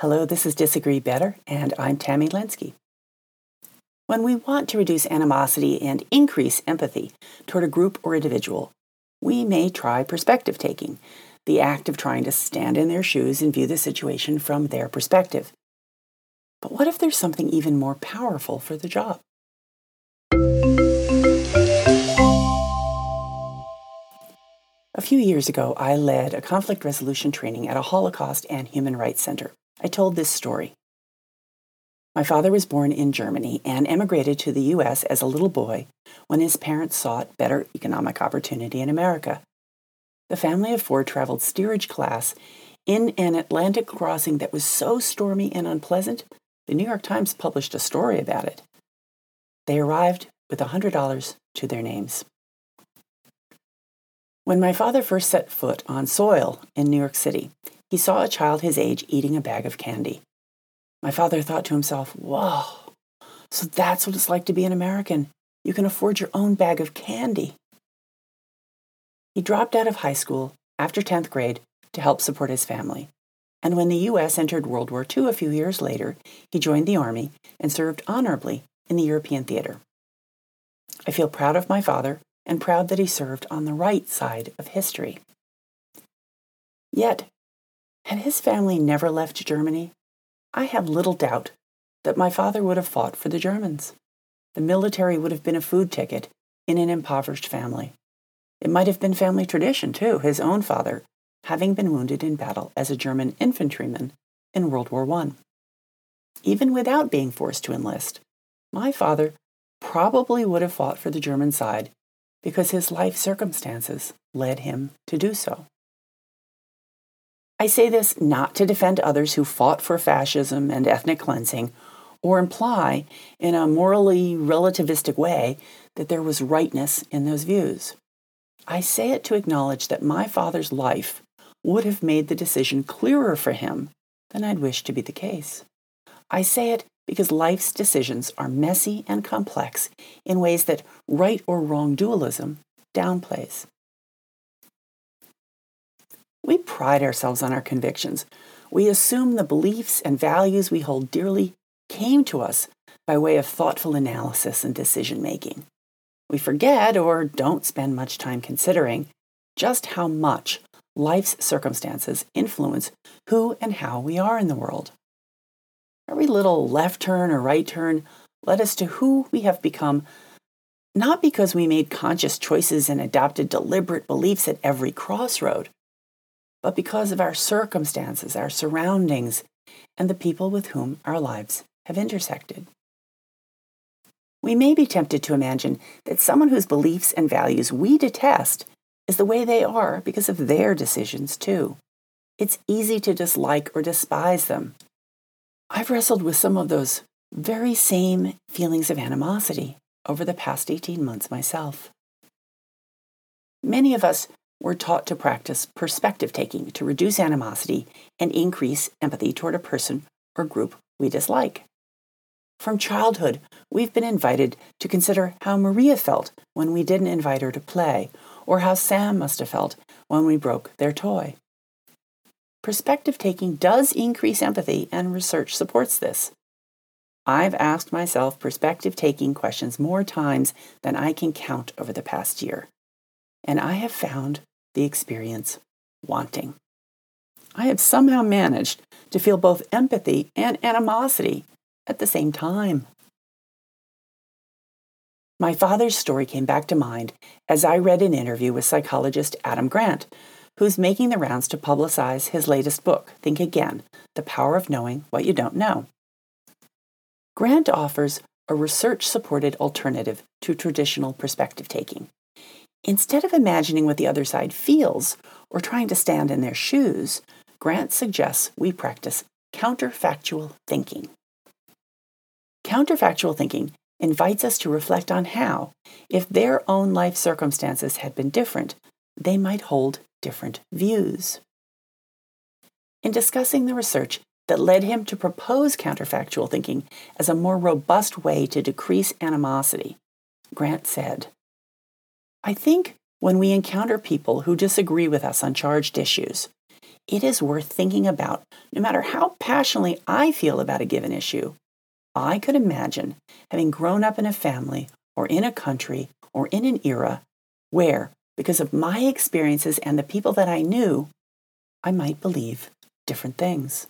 Hello, this is Disagree Better, and I'm Tammy Lenski. When we want to reduce animosity and increase empathy toward a group or individual, we may try perspective taking, the act of trying to stand in their shoes and view the situation from their perspective. But what if there's something even more powerful for the job? A few years ago, I led a conflict resolution training at a Holocaust and Human Rights Center. I told this story. My father was born in Germany and emigrated to the U.S. as a little boy when his parents sought better economic opportunity in America. The family of four traveled steerage class in an Atlantic crossing that was so stormy and unpleasant, the New York Times published a story about it. They arrived with a $100 to their names. When my father first set foot on soil in New York City, he saw a child his age eating a bag of candy. My father thought to himself, Whoa, so that's what it's like to be an American. You can afford your own bag of candy. He dropped out of high school after 10th grade to help support his family. And when the U.S. entered World War II a few years later, he joined the Army and served honorably in the European theater. I feel proud of my father and proud that he served on the right side of history. Yet, had his family never left Germany, I have little doubt that my father would have fought for the Germans. The military would have been a food ticket in an impoverished family. It might have been family tradition, too, his own father having been wounded in battle as a German infantryman in World War I. Even without being forced to enlist, my father probably would have fought for the German side because his life circumstances led him to do so. I say this not to defend others who fought for fascism and ethnic cleansing, or imply in a morally relativistic way that there was rightness in those views. I say it to acknowledge that my father's life would have made the decision clearer for him than I'd wish to be the case. I say it because life's decisions are messy and complex in ways that right or wrong dualism downplays. We pride ourselves on our convictions. We assume the beliefs and values we hold dearly came to us by way of thoughtful analysis and decision making. We forget or don't spend much time considering just how much life's circumstances influence who and how we are in the world. Every little left turn or right turn led us to who we have become, not because we made conscious choices and adopted deliberate beliefs at every crossroad, but because of our circumstances, our surroundings, and the people with whom our lives have intersected. We may be tempted to imagine that someone whose beliefs and values we detest is the way they are because of their decisions, too. It's easy to dislike or despise them I've wrestled with some of those very same feelings of animosity over the past 18 months myself. Many of us were taught to practice perspective taking to reduce animosity and increase empathy toward a person or group we dislike. From childhood, we've been invited to consider how Maria felt when we didn't invite her to play, or how Sam must have felt when we broke their toy. Perspective taking does increase empathy, and research supports this. I've asked myself perspective taking questions more times than I can count over the past year, and I have found the experience wanting. I have somehow managed to feel both empathy and animosity at the same time. My father's story came back to mind as I read an interview with psychologist Adam Grant, who's making the rounds to publicize his latest book, Think Again The Power of Knowing What You Don't Know. Grant offers a research supported alternative to traditional perspective taking. Instead of imagining what the other side feels or trying to stand in their shoes, Grant suggests we practice counterfactual thinking. Counterfactual thinking invites us to reflect on how, if their own life circumstances had been different, they might hold different views. In discussing the research that led him to propose counterfactual thinking as a more robust way to decrease animosity, Grant said, I think when we encounter people who disagree with us on charged issues, it is worth thinking about no matter how passionately I feel about a given issue. I could imagine having grown up in a family or in a country or in an era where, because of my experiences and the people that I knew, I might believe different things.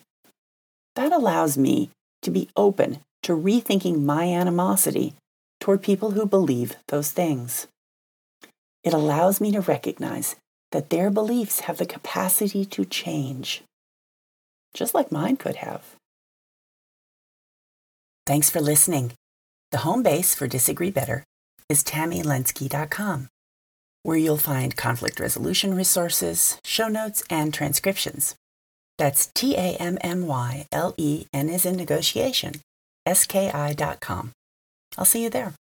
That allows me to be open to rethinking my animosity toward people who believe those things. It allows me to recognize that their beliefs have the capacity to change, just like mine could have. Thanks for listening. The home base for Disagree Better is tammylenski.com, where you'll find conflict resolution resources, show notes, and transcriptions. That's T A M M Y L E N is in negotiation, S K I.com. I'll see you there.